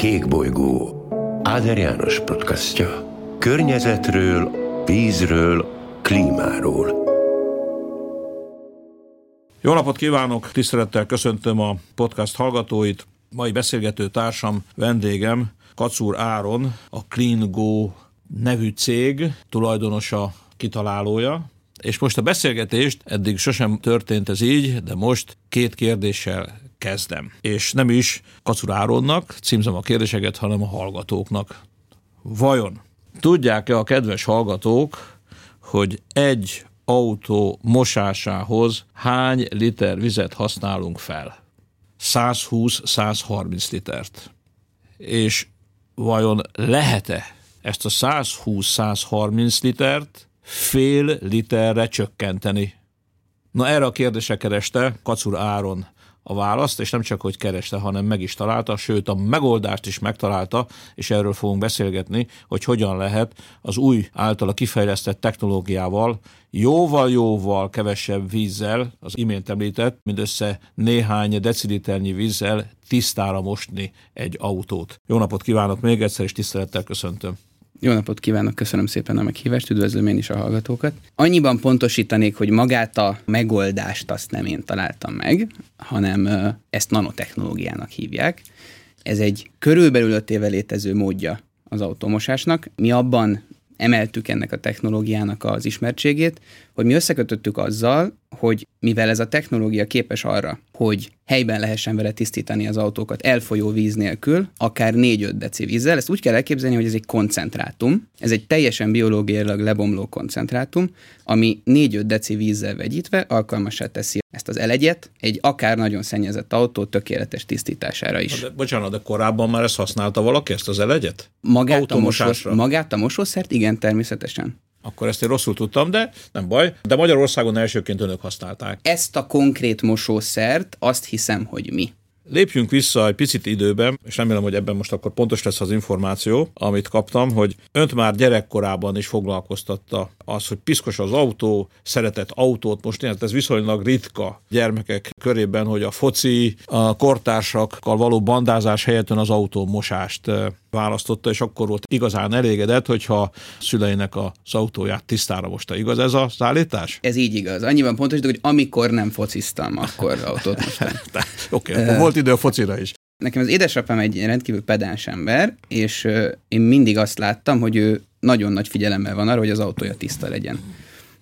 Kékbolygó Áder János podcastja. Környezetről, vízről, klímáról. Jó napot kívánok, tisztelettel köszöntöm a podcast hallgatóit. Mai beszélgető társam, vendégem Kacúr Áron, a Clean Go nevű cég tulajdonosa, kitalálója, és most a beszélgetést, eddig sosem történt ez így, de most két kérdéssel kezdem. És nem is Kacur Áronnak címzem a kérdéseket, hanem a hallgatóknak. Vajon tudják-e a kedves hallgatók, hogy egy autó mosásához hány liter vizet használunk fel? 120-130 litert. És vajon lehet-e ezt a 120-130 litert fél literre csökkenteni? Na erre a kérdésre kereste Kacur Áron a választ, és nem csak, hogy kereste, hanem meg is találta, sőt a megoldást is megtalálta, és erről fogunk beszélgetni, hogy hogyan lehet az új általa kifejlesztett technológiával jóval-jóval kevesebb vízzel, az imént említett, mindössze néhány deciliternyi vízzel tisztára mosni egy autót. Jó napot kívánok még egyszer, és tisztelettel köszöntöm. Jó napot kívánok, köszönöm szépen a meghívást, üdvözlöm én is a hallgatókat. Annyiban pontosítanék, hogy magát a megoldást azt nem én találtam meg, hanem ezt nanotechnológiának hívják. Ez egy körülbelül 5 éve létező módja az automosásnak. Mi abban emeltük ennek a technológiának az ismertségét, hogy mi összekötöttük azzal, hogy mivel ez a technológia képes arra, hogy helyben lehessen vele tisztítani az autókat elfolyó víz nélkül, akár 4-5 deci vízzel, ezt úgy kell elképzelni, hogy ez egy koncentrátum, ez egy teljesen biológiailag lebomló koncentrátum, ami 4-5 deci vízzel vegyítve alkalmasá teszi ezt az elegyet egy akár nagyon szennyezett autó tökéletes tisztítására is. De, bocsánat, de korábban már ezt használta valaki, ezt az elegyet? Magát a, mosós, magát a mosószert, igen, természetesen. Akkor ezt én rosszul tudtam, de nem baj. De Magyarországon elsőként önök használták. Ezt a konkrét mosószert azt hiszem, hogy mi. Lépjünk vissza egy picit időben, és remélem, hogy ebben most akkor pontos lesz az információ, amit kaptam, hogy önt már gyerekkorában is foglalkoztatta az, hogy piszkos az autó, szeretett autót most hát ez viszonylag ritka gyermekek körében, hogy a foci, a kortársakkal való bandázás helyett az autómosást választotta, és akkor volt igazán elégedett, hogyha szüleinek az autóját tisztára mosta. Igaz ez a szállítás? Ez így igaz. Annyiban pontos, hogy amikor nem fociztam, akkor autót mostam. Oké, okay, volt idő a focira is. Nekem az édesapám egy rendkívül pedáns ember, és én mindig azt láttam, hogy ő nagyon nagy figyelemmel van arra, hogy az autója tiszta legyen.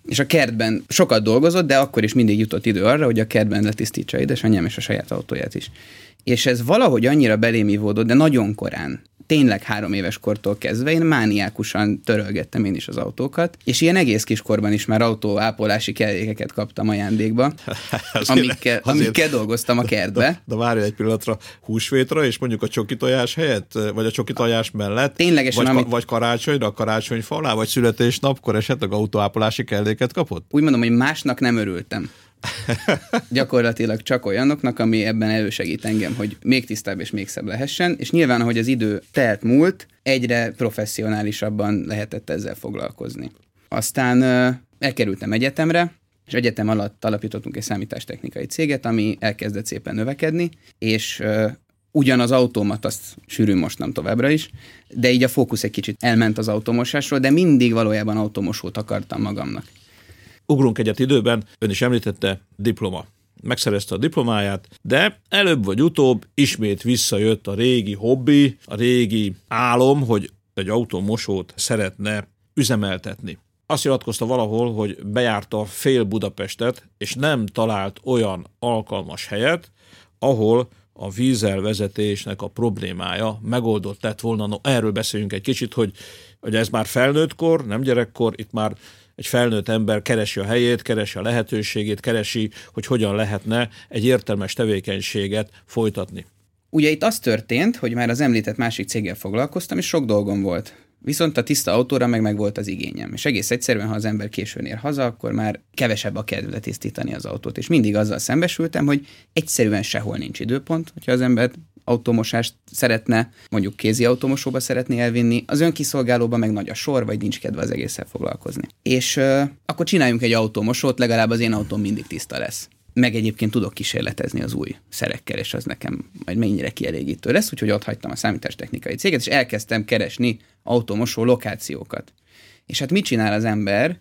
És a kertben sokat dolgozott, de akkor is mindig jutott idő arra, hogy a kertben letisztítsa édesanyám és a saját autóját is. És ez valahogy annyira belém ivódott, de nagyon korán tényleg három éves kortól kezdve én mániákusan törölgettem én is az autókat, és ilyen egész kiskorban is már autóápolási kellékeket kaptam ajándékba, amikkel, amikkel dolgoztam a kertbe. De, de várj egy pillanatra húsvétra, és mondjuk a csoki tojás helyett, vagy a csoki tojás mellett, Ténylegesen, vagy, amit... vagy karácsonyra, a karácsonyfa alá, vagy születésnapkor esetleg autóápolási kelléket kapott? Úgy mondom, hogy másnak nem örültem. Gyakorlatilag csak olyanoknak, ami ebben elősegít engem, hogy még tisztább és még szebb lehessen, és nyilván, ahogy az idő telt múlt, egyre professzionálisabban lehetett ezzel foglalkozni. Aztán elkerültem egyetemre, és egyetem alatt alapítottunk egy számítástechnikai céget, ami elkezdett szépen növekedni, és ugyan az automat azt sűrűn mostam továbbra is, de így a fókusz egy kicsit elment az automosásról, de mindig valójában automosót akartam magamnak. Ugrunk egyet időben, ön is említette, diploma. Megszerezte a diplomáját, de előbb vagy utóbb ismét visszajött a régi hobbi, a régi álom, hogy egy autómosót szeretne üzemeltetni. Azt nyilatkozta valahol, hogy bejárta fél Budapestet, és nem talált olyan alkalmas helyet, ahol a vízelvezetésnek a problémája megoldott lett volna. No, erről beszéljünk egy kicsit, hogy, hogy ez már felnőttkor, nem gyerekkor, itt már egy felnőtt ember keresi a helyét, keresi a lehetőségét, keresi, hogy hogyan lehetne egy értelmes tevékenységet folytatni. Ugye itt az történt, hogy már az említett másik céggel foglalkoztam, és sok dolgom volt. Viszont a tiszta autóra meg volt az igényem. És egész egyszerűen, ha az ember későn ér haza, akkor már kevesebb a kedve tisztítani az autót. És mindig azzal szembesültem, hogy egyszerűen sehol nincs időpont, hogyha az ember automosást szeretne, mondjuk kézi automosóba szeretné elvinni, az önkiszolgálóba meg nagy a sor, vagy nincs kedve az egésszel foglalkozni. És uh, akkor csináljunk egy automosót, legalább az én autóm mindig tiszta lesz meg egyébként tudok kísérletezni az új szerekkel, és az nekem majd mennyire kielégítő lesz, úgyhogy ott hagytam a számítástechnikai céget, és elkezdtem keresni automosó lokációkat. És hát mit csinál az ember?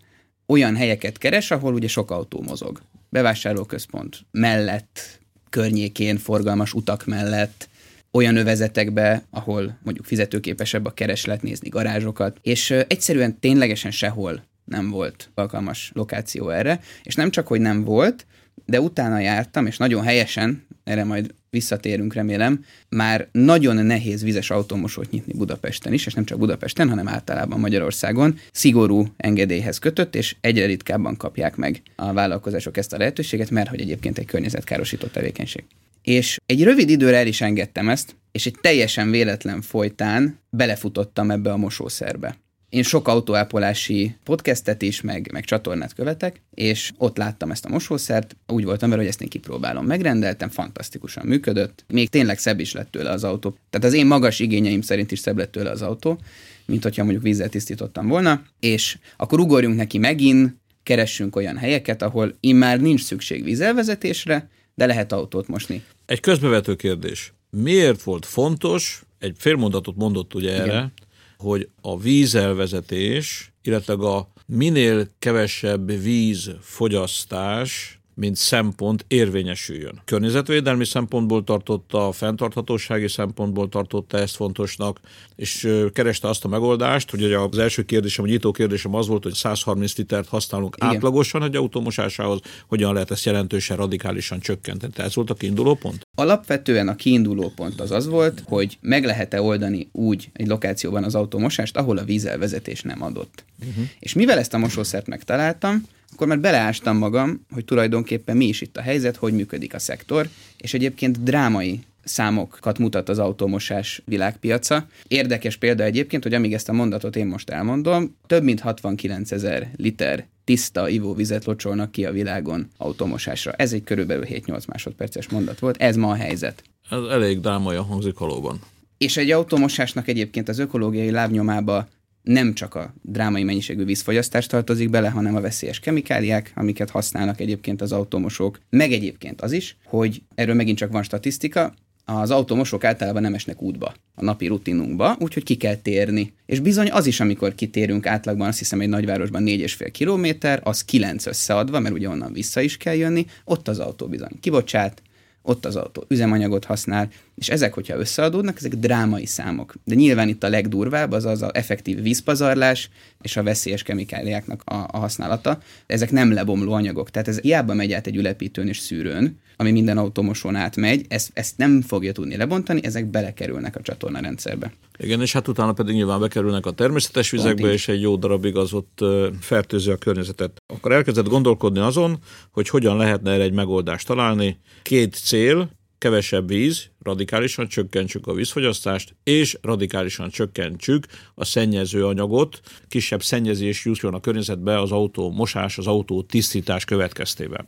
Olyan helyeket keres, ahol ugye sok autó mozog. Bevásárlóközpont mellett, környékén, forgalmas utak mellett, olyan övezetekbe, ahol mondjuk fizetőképesebb a kereslet, nézni garázsokat, és egyszerűen ténylegesen sehol nem volt alkalmas lokáció erre, és nem csak, hogy nem volt, de utána jártam, és nagyon helyesen, erre majd visszatérünk remélem, már nagyon nehéz vizes automosót nyitni Budapesten is, és nem csak Budapesten, hanem általában Magyarországon. Szigorú engedélyhez kötött, és egyre ritkábban kapják meg a vállalkozások ezt a lehetőséget, mert hogy egyébként egy környezetkárosító tevékenység. És egy rövid időre el is engedtem ezt, és egy teljesen véletlen folytán belefutottam ebbe a mosószerbe. Én sok autóápolási podcastet is, meg, meg csatornát követek, és ott láttam ezt a mosószert, úgy voltam vele, hogy ezt én kipróbálom. Megrendeltem, fantasztikusan működött, még tényleg szebb is lett tőle az autó. Tehát az én magas igényeim szerint is szebb lett tőle az autó, mint hogyha mondjuk vízzel tisztítottam volna, és akkor ugorjunk neki megint, keressünk olyan helyeket, ahol immár nincs szükség vízelvezetésre, de lehet autót mosni. Egy közbevető kérdés. Miért volt fontos, egy félmondatot mondott ugye Igen. erre, hogy a vízelvezetés, illetve a minél kevesebb vízfogyasztás mint szempont érvényesüljön. Környezetvédelmi szempontból tartotta, fenntarthatósági szempontból tartotta ezt fontosnak, és kereste azt a megoldást, hogy az első kérdésem, a nyitó kérdésem az volt, hogy 130 litert használunk Igen. átlagosan egy automosásához, hogyan lehet ezt jelentősen radikálisan csökkenteni. Tehát ez volt a kiinduló pont? Alapvetően a kiinduló pont az az volt, hogy meg lehet-e oldani úgy egy lokációban az automosást, ahol a vízelvezetés nem adott. Uh-huh. És mivel ezt a mosószert megtaláltam, akkor már beleástam magam, hogy tulajdonképpen mi is itt a helyzet, hogy működik a szektor, és egyébként drámai számokat mutat az automosás világpiaca. Érdekes példa egyébként, hogy amíg ezt a mondatot én most elmondom, több mint 69 ezer liter tiszta ivóvizet locsolnak ki a világon automosásra. Ez egy körülbelül 7-8 másodperces mondat volt, ez ma a helyzet. Ez elég drámai hangzik valóban. És egy automosásnak egyébként az ökológiai lábnyomába nem csak a drámai mennyiségű vízfogyasztás tartozik bele, hanem a veszélyes kemikáliák, amiket használnak egyébként az automosók, meg egyébként az is, hogy erről megint csak van statisztika, az automosok általában nem esnek útba a napi rutinunkba, úgyhogy ki kell térni. És bizony az is, amikor kitérünk átlagban, azt hiszem egy nagyvárosban 4,5 kilométer, az 9 összeadva, mert ugye onnan vissza is kell jönni, ott az autó bizony kibocsát, ott az autó üzemanyagot használ, és ezek, hogyha összeadódnak, ezek drámai számok. De nyilván itt a legdurvább az az a effektív vízpazarlás és a veszélyes kemikáliáknak a, a használata. Ezek nem lebomló anyagok, tehát ez hiába megy át egy ülepítőn és szűrőn, ami minden automosón átmegy, ezt, ezt nem fogja tudni lebontani, ezek belekerülnek a csatornarendszerbe. Igen, és hát utána pedig nyilván bekerülnek a természetes vizekbe, és egy jó darabig az ott fertőzi a környezetet. Akkor elkezdett gondolkodni azon, hogy hogyan lehetne erre egy megoldást találni. Két cél, kevesebb víz, radikálisan csökkentsük a vízfogyasztást, és radikálisan csökkentsük a szennyező anyagot, kisebb szennyezés jusson a környezetbe az autó mosás, az autó tisztítás következtében.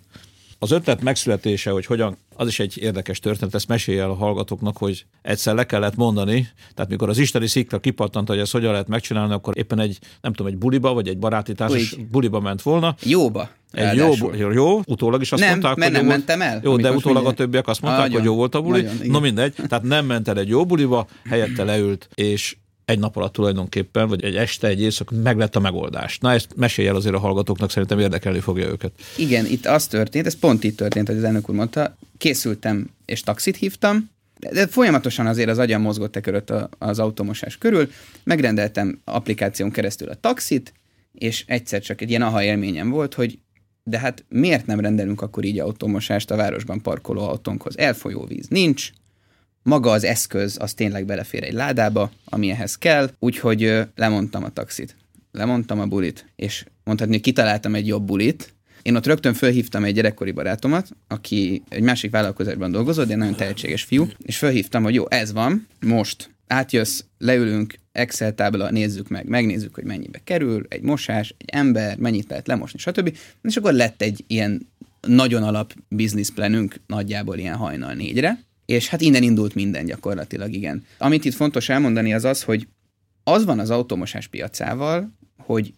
Az ötlet megszületése, hogy hogyan, az is egy érdekes történet, ezt mesélj el a hallgatóknak, hogy egyszer le kellett mondani, tehát mikor az isteni szikla kipattant, hogy ezt hogyan lehet megcsinálni, akkor éppen egy, nem tudom, egy buliba, vagy egy baráti társas buliba ment volna. Jóba. Egy jó, jó, utólag is azt nem, mondták, mert hogy nem mentem el. Jó, de utólag a többiek azt mondták, nagyon, hogy jó volt a buli. Nagyon, Na mindegy, tehát nem ment el egy jó buliba, helyette leült, és egy nap alatt tulajdonképpen, vagy egy este, egy éjszak meg lett a megoldás. Na ezt mesélj el azért a hallgatóknak, szerintem érdekelni fogja őket. Igen, itt az történt, ez pont itt történt, hogy az elnök úr mondta, készültem és taxit hívtam, de folyamatosan azért az agyam mozgott e körött az automosás körül, megrendeltem applikáción keresztül a taxit, és egyszer csak egy ilyen aha élményem volt, hogy de hát miért nem rendelünk akkor így automosást a városban parkoló autónkhoz? Elfolyó víz nincs, maga az eszköz az tényleg belefér egy ládába, ami ehhez kell, úgyhogy lemondtam a taxit. Lemondtam a bulit, és mondhatni, hogy kitaláltam egy jobb bulit, én ott rögtön fölhívtam egy gyerekkori barátomat, aki egy másik vállalkozásban dolgozott, de nagyon tehetséges fiú, és fölhívtam, hogy jó, ez van, most átjössz, leülünk, Excel tábla, nézzük meg, megnézzük, hogy mennyibe kerül, egy mosás, egy ember, mennyit lehet lemosni, stb. És akkor lett egy ilyen nagyon alap bizniszplanünk nagyjából ilyen hajnal négyre, és hát innen indult minden gyakorlatilag, igen. Amit itt fontos elmondani az az, hogy az van az automosás piacával, hogy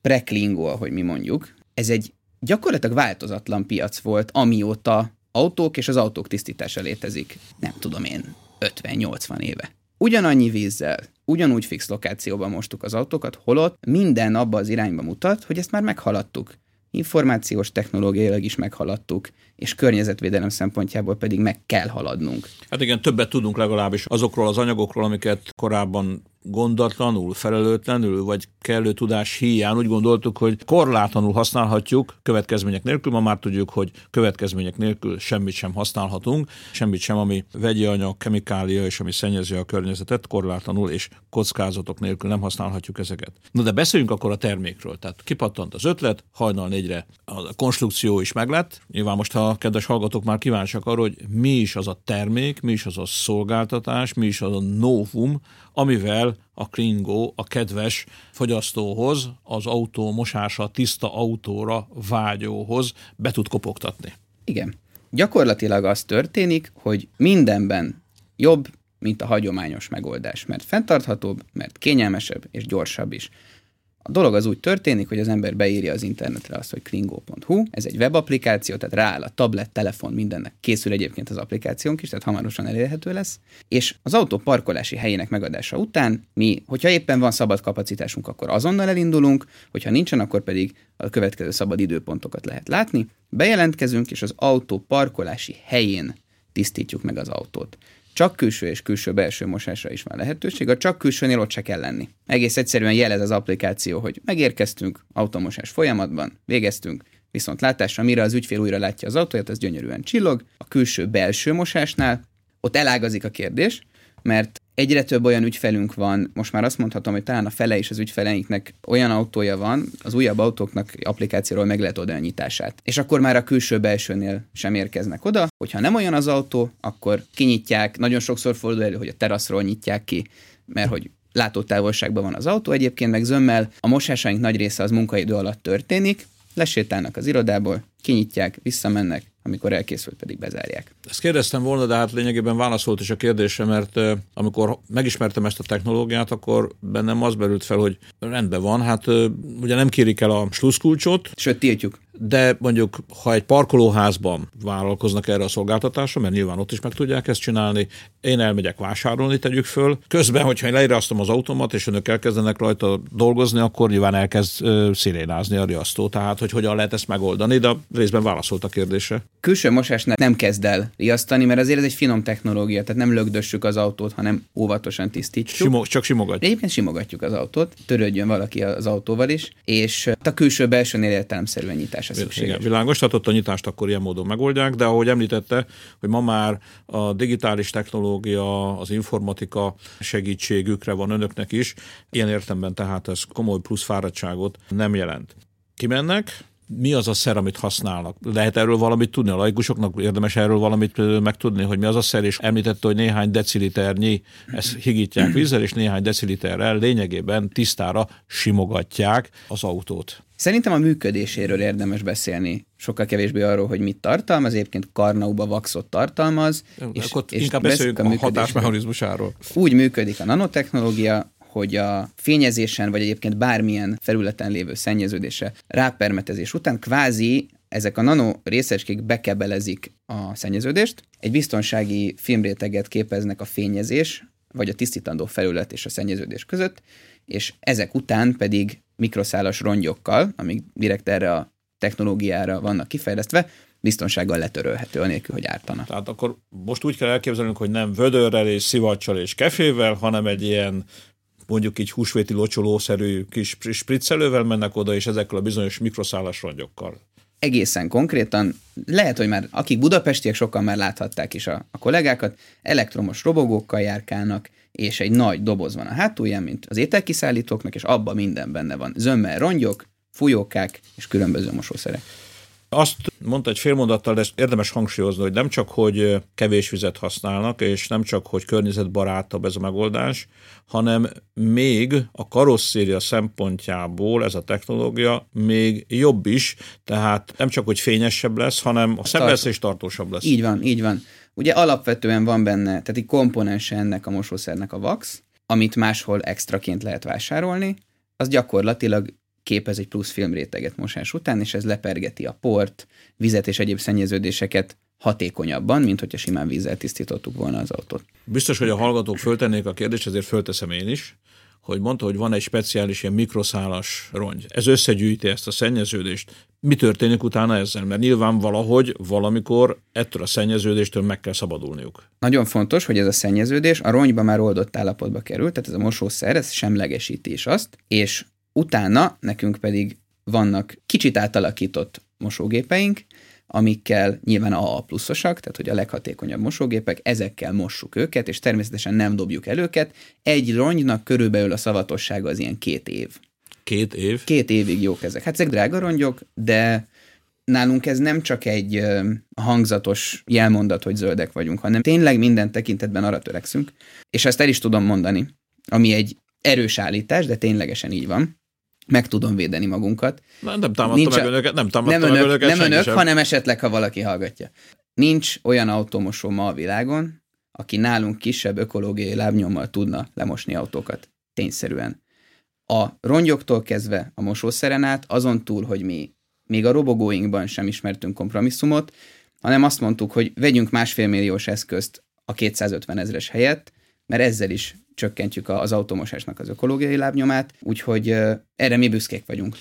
preklingó, ahogy mi mondjuk, ez egy gyakorlatilag változatlan piac volt, amióta autók és az autók tisztítása létezik, nem tudom én, 50-80 éve. Ugyanannyi vízzel, ugyanúgy fix lokációban mostuk az autókat, holott minden abba az irányba mutat, hogy ezt már meghaladtuk. Információs technológiailag is meghaladtuk, és környezetvédelem szempontjából pedig meg kell haladnunk. Hát igen, többet tudunk legalábbis azokról az anyagokról, amiket korábban gondatlanul, felelőtlenül, vagy kellő tudás hiány úgy gondoltuk, hogy korlátlanul használhatjuk következmények nélkül. Ma már tudjuk, hogy következmények nélkül semmit sem használhatunk, semmit sem, ami vegyi anyag, kemikália és ami szennyezi a környezetet, korlátlanul és kockázatok nélkül nem használhatjuk ezeket. Na de beszéljünk akkor a termékről. Tehát kipattant az ötlet, hajnal négyre a konstrukció is meglett. Nyilván most, a kedves hallgatók már kíváncsiak arra, hogy mi is az a termék, mi is az a szolgáltatás, mi is az a novum, amivel a Klingo a kedves fogyasztóhoz, az autó mosása tiszta autóra vágyóhoz be tud kopogtatni. Igen. Gyakorlatilag az történik, hogy mindenben jobb, mint a hagyományos megoldás, mert fenntarthatóbb, mert kényelmesebb és gyorsabb is. A dolog az úgy történik, hogy az ember beírja az internetre azt, hogy klingo.hu, ez egy webapplikáció, tehát rááll a tablet, telefon, mindennek. Készül egyébként az applikációnk is, tehát hamarosan elérhető lesz, és az autó parkolási helyének megadása után mi, hogyha éppen van szabad kapacitásunk, akkor azonnal elindulunk, hogyha nincsen, akkor pedig a következő szabad időpontokat lehet látni, bejelentkezünk, és az autó parkolási helyén tisztítjuk meg az autót. Csak külső és külső-belső mosásra is van lehetőség, a csak külsőnél ott se kell lenni. Egész egyszerűen jelez az applikáció, hogy megérkeztünk, automosás folyamatban, végeztünk, viszont látásra, mire az ügyfél újra látja az autóját, az gyönyörűen csillog. A külső-belső mosásnál ott elágazik a kérdés, mert egyre több olyan ügyfelünk van, most már azt mondhatom, hogy talán a fele is az ügyfeleinknek olyan autója van, az újabb autóknak applikációról meg lehet oda a nyitását. És akkor már a külső-belsőnél sem érkeznek oda, hogyha nem olyan az autó, akkor kinyitják, nagyon sokszor fordul elő, hogy a teraszról nyitják ki, mert hogy látótávolságban van az autó, egyébként meg zömmel. A mosásaink nagy része az munkaidő alatt történik, lesétálnak az irodából, kinyitják, visszamennek, amikor elkészült, pedig bezárják. Ezt kérdeztem volna, de hát lényegében válaszolt is a kérdésre, mert amikor megismertem ezt a technológiát, akkor bennem az berült fel, hogy rendben van, hát ugye nem kérik el a sluszkulcsot. Sőt, tiltjuk de mondjuk, ha egy parkolóházban vállalkoznak erre a szolgáltatásra, mert nyilván ott is meg tudják ezt csinálni, én elmegyek vásárolni, tegyük föl. Közben, hogyha én leírasztom az automat, és önök elkezdenek rajta dolgozni, akkor nyilván elkezd uh, szirénázni a riasztó. Tehát, hogy hogyan lehet ezt megoldani, de részben válaszolt a kérdésre. Külső mosásnál nem kezd el riasztani, mert azért ez egy finom technológia, tehát nem lögdössük az autót, hanem óvatosan tisztítjuk. Simo, csak simogatjuk. Egyébként simogatjuk az autót, törődjön valaki az autóval is, és a külső-belsőnél értelemszerűen nyitás nyitásra szükséges. Igen, világos, tehát ott a nyitást akkor ilyen módon megoldják, de ahogy említette, hogy ma már a digitális technológia, az informatika segítségükre van önöknek is, ilyen értemben tehát ez komoly plusz fáradtságot nem jelent. Kimennek, mi az a szer, amit használnak? Lehet erről valamit tudni? A laikusoknak érdemes erről valamit megtudni, hogy mi az a szer, és említette, hogy néhány deciliternyi, ezt higítják vízzel, és néhány deciliterrel lényegében tisztára simogatják az autót. Szerintem a működéséről érdemes beszélni, sokkal kevésbé arról, hogy mit tartalmaz, egyébként karnauba vaxot tartalmaz. És, akkor és inkább beszéljünk a, a hatásmechanizmusáról. Úgy működik a nanotechnológia, hogy a fényezésen, vagy egyébként bármilyen felületen lévő szennyeződése rápermetezés után kvázi ezek a nano részecskék bekebelezik a szennyeződést, egy biztonsági filmréteget képeznek a fényezés, vagy a tisztítandó felület és a szennyeződés között, és ezek után pedig mikroszálas rongyokkal, amik direkt erre a technológiára vannak kifejlesztve, biztonsággal letörölhető, anélkül, hogy ártana. Tehát akkor most úgy kell elképzelnünk, hogy nem vödörrel és szivacsal és kefével, hanem egy ilyen mondjuk így húsvéti locsolószerű kis spriccelővel mennek oda, és ezekkel a bizonyos mikroszálas rongyokkal. Egészen konkrétan, lehet, hogy már akik budapestiek sokan már láthatták is a, a kollégákat, elektromos robogókkal járkálnak, és egy nagy doboz van a hátulján, mint az ételkiszállítóknak, és abban minden benne van. Zömmel rongyok, fújókák és különböző mosószerek. Azt mondta egy félmondattal, de ezt érdemes hangsúlyozni, hogy nem csak, hogy kevés vizet használnak, és nem csak, hogy környezetbarátabb ez a megoldás, hanem még a karosszéria szempontjából ez a technológia még jobb is, tehát nem csak, hogy fényesebb lesz, hanem a szemveszés tartósabb lesz. Így van, így van. Ugye alapvetően van benne, tehát egy komponense ennek a mosószernek a vax, amit máshol extraként lehet vásárolni, az gyakorlatilag képez egy plusz filmréteget mosás után, és ez lepergeti a port, vizet és egyéb szennyeződéseket hatékonyabban, mint hogyha simán vízzel tisztítottuk volna az autót. Biztos, hogy a hallgatók föltennék a kérdést, ezért fölteszem én is, hogy mondta, hogy van egy speciális ilyen mikroszálas rongy. Ez összegyűjti ezt a szennyeződést. Mi történik utána ezzel? Mert nyilván valahogy, valamikor ettől a szennyeződéstől meg kell szabadulniuk. Nagyon fontos, hogy ez a szennyeződés a rongyba már oldott állapotba kerül, tehát ez a mosószer, ez semlegesíti is azt, és utána nekünk pedig vannak kicsit átalakított mosógépeink, amikkel nyilván a pluszosak, tehát hogy a leghatékonyabb mosógépek, ezekkel mossuk őket, és természetesen nem dobjuk el őket. Egy rongynak körülbelül a szavatossága az ilyen két év. Két év? Két évig jók ezek. Hát ezek drága rongyok, de nálunk ez nem csak egy hangzatos jelmondat, hogy zöldek vagyunk, hanem tényleg minden tekintetben arra törekszünk, és ezt el is tudom mondani, ami egy erős állítás, de ténylegesen így van, meg tudom védeni magunkat. Nem, nem támadta Nincs meg a... önöket, nem támadta nem meg önök, önöket Nem önök, sem. hanem esetleg, ha valaki hallgatja. Nincs olyan automosó ma a világon, aki nálunk kisebb ökológiai lábnyommal tudna lemosni autókat. Tényszerűen. A rongyoktól kezdve a mosószeren át, azon túl, hogy mi még a robogóinkban sem ismertünk kompromisszumot, hanem azt mondtuk, hogy vegyünk másfél milliós eszközt a 250 ezres helyett, mert ezzel is csökkentjük az automosásnak az ökológiai lábnyomát, úgyhogy erre mi büszkék vagyunk.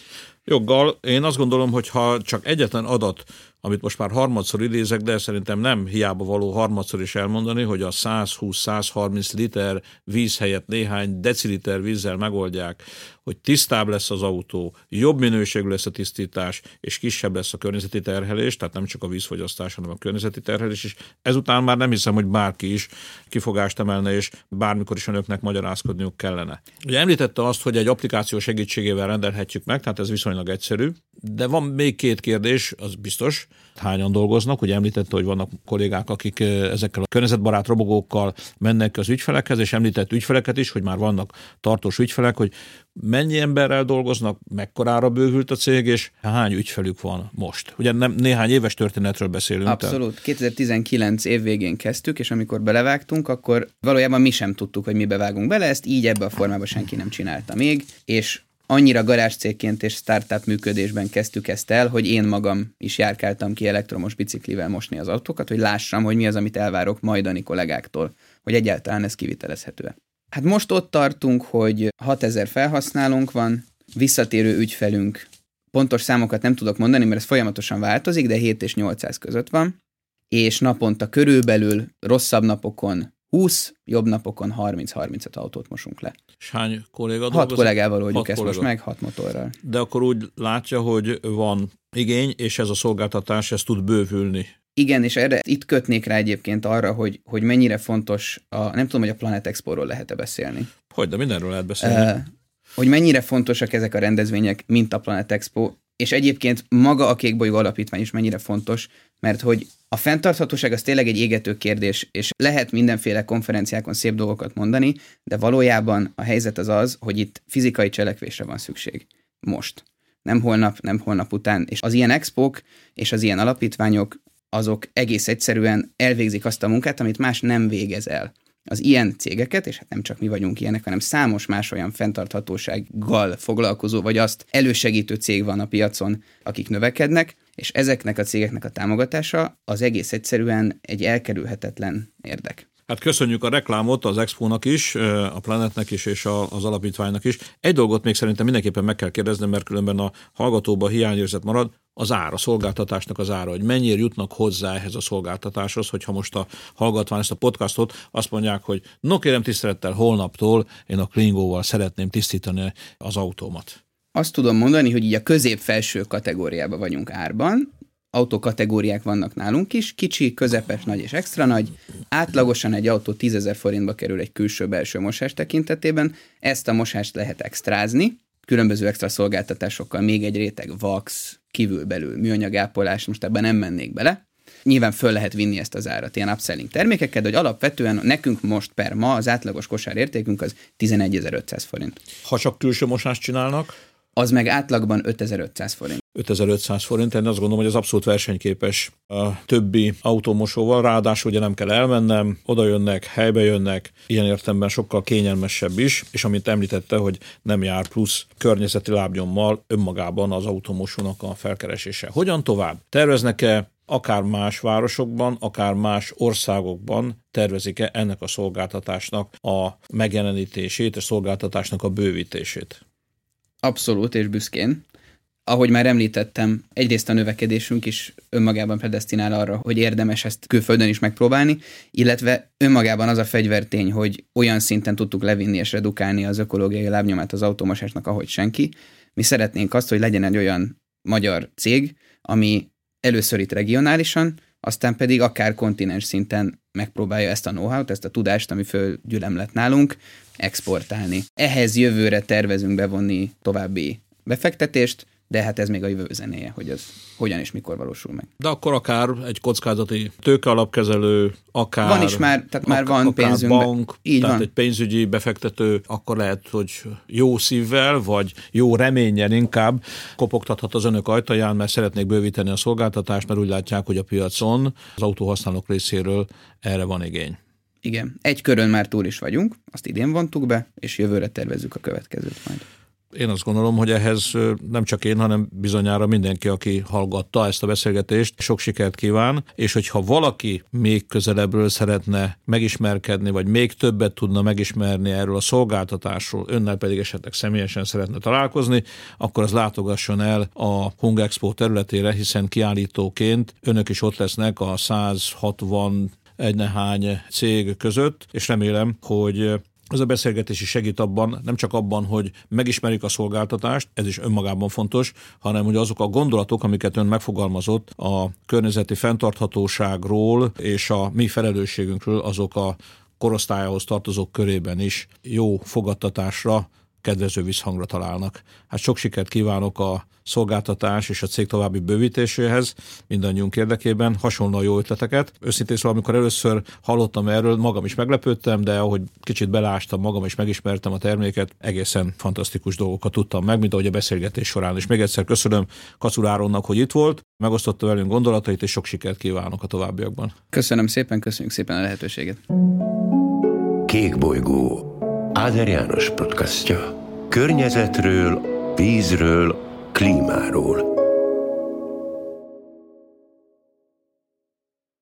Joggal, én azt gondolom, hogy ha csak egyetlen adat amit most már harmadszor idézek, de szerintem nem hiába való harmadszor is elmondani, hogy a 120-130 liter víz helyett néhány deciliter vízzel megoldják, hogy tisztább lesz az autó, jobb minőségű lesz a tisztítás, és kisebb lesz a környezeti terhelés, tehát nem csak a vízfogyasztás, hanem a környezeti terhelés is. Ezután már nem hiszem, hogy bárki is kifogást emelne, és bármikor is önöknek magyarázkodniuk kellene. Ugye említette azt, hogy egy applikáció segítségével rendelhetjük meg, tehát ez viszonylag egyszerű, de van még két kérdés, az biztos, hányan dolgoznak. Ugye említette, hogy vannak kollégák, akik ezekkel a környezetbarát robogókkal mennek az ügyfelekhez, és említett ügyfeleket is, hogy már vannak tartós ügyfelek, hogy mennyi emberrel dolgoznak, mekkorára bővült a cég, és hány ügyfelük van most. Ugye nem néhány éves történetről beszélünk. Abszolút. Tehát. 2019 év végén kezdtük, és amikor belevágtunk, akkor valójában mi sem tudtuk, hogy mi bevágunk bele, ezt így ebbe a formában senki nem csinálta még, és annyira garázscégként és startup működésben kezdtük ezt el, hogy én magam is járkáltam ki elektromos biciklivel mosni az autókat, hogy lássam, hogy mi az, amit elvárok majdani kollégáktól, hogy egyáltalán ez kivitelezhető. Hát most ott tartunk, hogy 6000 felhasználónk van, visszatérő ügyfelünk, pontos számokat nem tudok mondani, mert ez folyamatosan változik, de 7 és 800 között van, és naponta körülbelül rosszabb napokon 20, jobb napokon 30-35 autót mosunk le. És hány kolléga Hat dolgozik? kollégával oldjuk ezt kolléga. most meg, hat motorral. De akkor úgy látja, hogy van igény, és ez a szolgáltatás, ez tud bővülni. Igen, és erre itt kötnék rá egyébként arra, hogy, hogy mennyire fontos, a, nem tudom, hogy a Planet Expo-ról lehet-e beszélni. Hogy, de mindenről lehet beszélni. Uh, hogy mennyire fontosak ezek a rendezvények, mint a Planet Expo, és egyébként maga a Kékbolygó Alapítvány is mennyire fontos, mert hogy a fenntarthatóság az tényleg egy égető kérdés, és lehet mindenféle konferenciákon szép dolgokat mondani, de valójában a helyzet az az, hogy itt fizikai cselekvésre van szükség. Most. Nem holnap, nem holnap után. És az ilyen expók és az ilyen alapítványok, azok egész egyszerűen elvégzik azt a munkát, amit más nem végez el az ilyen cégeket, és hát nem csak mi vagyunk ilyenek, hanem számos más olyan fenntarthatósággal foglalkozó, vagy azt elősegítő cég van a piacon, akik növekednek, és ezeknek a cégeknek a támogatása az egész egyszerűen egy elkerülhetetlen érdek. Hát köszönjük a reklámot az Expónak is, a Planetnek is, és az alapítványnak is. Egy dolgot még szerintem mindenképpen meg kell kérdeznem, mert különben a hallgatóba hiányérzet marad, az ára, a szolgáltatásnak az ára, hogy mennyire jutnak hozzá ehhez a szolgáltatáshoz, hogyha most a hallgatván ezt a podcastot azt mondják, hogy no kérem tisztelettel, holnaptól én a Klingóval szeretném tisztítani az autómat. Azt tudom mondani, hogy így a közép-felső kategóriában vagyunk árban, autókategóriák vannak nálunk is, kicsi, közepes, nagy és extra nagy. Átlagosan egy autó 10 ezer forintba kerül egy külső-belső mosás tekintetében. Ezt a mosást lehet extrázni, különböző extra szolgáltatásokkal, még egy réteg vax, kívülbelül műanyagápolás, most ebben nem mennék bele. Nyilván föl lehet vinni ezt az árat ilyen upselling termékekkel, de hogy alapvetően nekünk most per ma az átlagos kosár értékünk az 11.500 forint. Ha csak külső mosást csinálnak? Az meg átlagban 5500 forint. 5500 forint. Én azt gondolom, hogy az abszolút versenyképes a többi automosóval, ráadásul ugye nem kell elmennem, oda jönnek, helybe jönnek, ilyen értemben sokkal kényelmesebb is, és amit említette, hogy nem jár plusz környezeti lábnyommal önmagában az automosónak a felkeresése. Hogyan tovább? Terveznek-e akár más városokban, akár más országokban tervezik-e ennek a szolgáltatásnak a megjelenítését, a szolgáltatásnak a bővítését? Abszolút és büszkén. Ahogy már említettem, egyrészt a növekedésünk is önmagában predestinál arra, hogy érdemes ezt külföldön is megpróbálni, illetve önmagában az a fegyvertény, hogy olyan szinten tudtuk levinni és redukálni az ökológiai lábnyomát az automosásnak, ahogy senki. Mi szeretnénk azt, hogy legyen egy olyan magyar cég, ami először itt regionálisan, aztán pedig akár kontinens szinten megpróbálja ezt a know-how-t, ezt a tudást, ami fölgyülem lett nálunk, exportálni. Ehhez jövőre tervezünk bevonni további befektetést, de hát ez még a jövő zenéje, hogy ez hogyan és mikor valósul meg. De akkor akár egy kockázati tőkealapkezelő, akár... Van is már, tehát már van pénzünk. bank, így tehát van. egy pénzügyi befektető, akkor lehet, hogy jó szívvel, vagy jó reményen inkább kopogtathat az önök ajtaján, mert szeretnék bővíteni a szolgáltatást, mert úgy látják, hogy a piacon az autóhasználók részéről erre van igény. Igen, egy körön már túl is vagyunk, azt idén vontuk be, és jövőre tervezzük a következőt majd. Én azt gondolom, hogy ehhez nem csak én, hanem bizonyára mindenki, aki hallgatta ezt a beszélgetést, sok sikert kíván, és hogyha valaki még közelebbről szeretne megismerkedni, vagy még többet tudna megismerni erről a szolgáltatásról, önnel pedig esetleg személyesen szeretne találkozni, akkor az látogasson el a Hung Expo területére, hiszen kiállítóként önök is ott lesznek a 160 egy nehány cég között, és remélem, hogy ez a beszélgetés is segít abban, nem csak abban, hogy megismerjük a szolgáltatást, ez is önmagában fontos, hanem hogy azok a gondolatok, amiket ön megfogalmazott a környezeti fenntarthatóságról és a mi felelősségünkről, azok a korosztályához tartozók körében is jó fogadtatásra, kedvező visszhangra találnak. Hát sok sikert kívánok a szolgáltatás és a cég további bővítéséhez, mindannyiunk érdekében, hasonló jó ötleteket. Őszintén szóval, amikor először hallottam erről, magam is meglepődtem, de ahogy kicsit belástam magam és megismertem a terméket, egészen fantasztikus dolgokat tudtam meg, mint ahogy a beszélgetés során. És még egyszer köszönöm Kaculáronnak, hogy itt volt, megosztotta velünk gondolatait, és sok sikert kívánok a továbbiakban. Köszönöm szépen, köszönjük szépen a lehetőséget. Kék bolygó. Áder János podcastja. Környezetről, vízről, klímáról.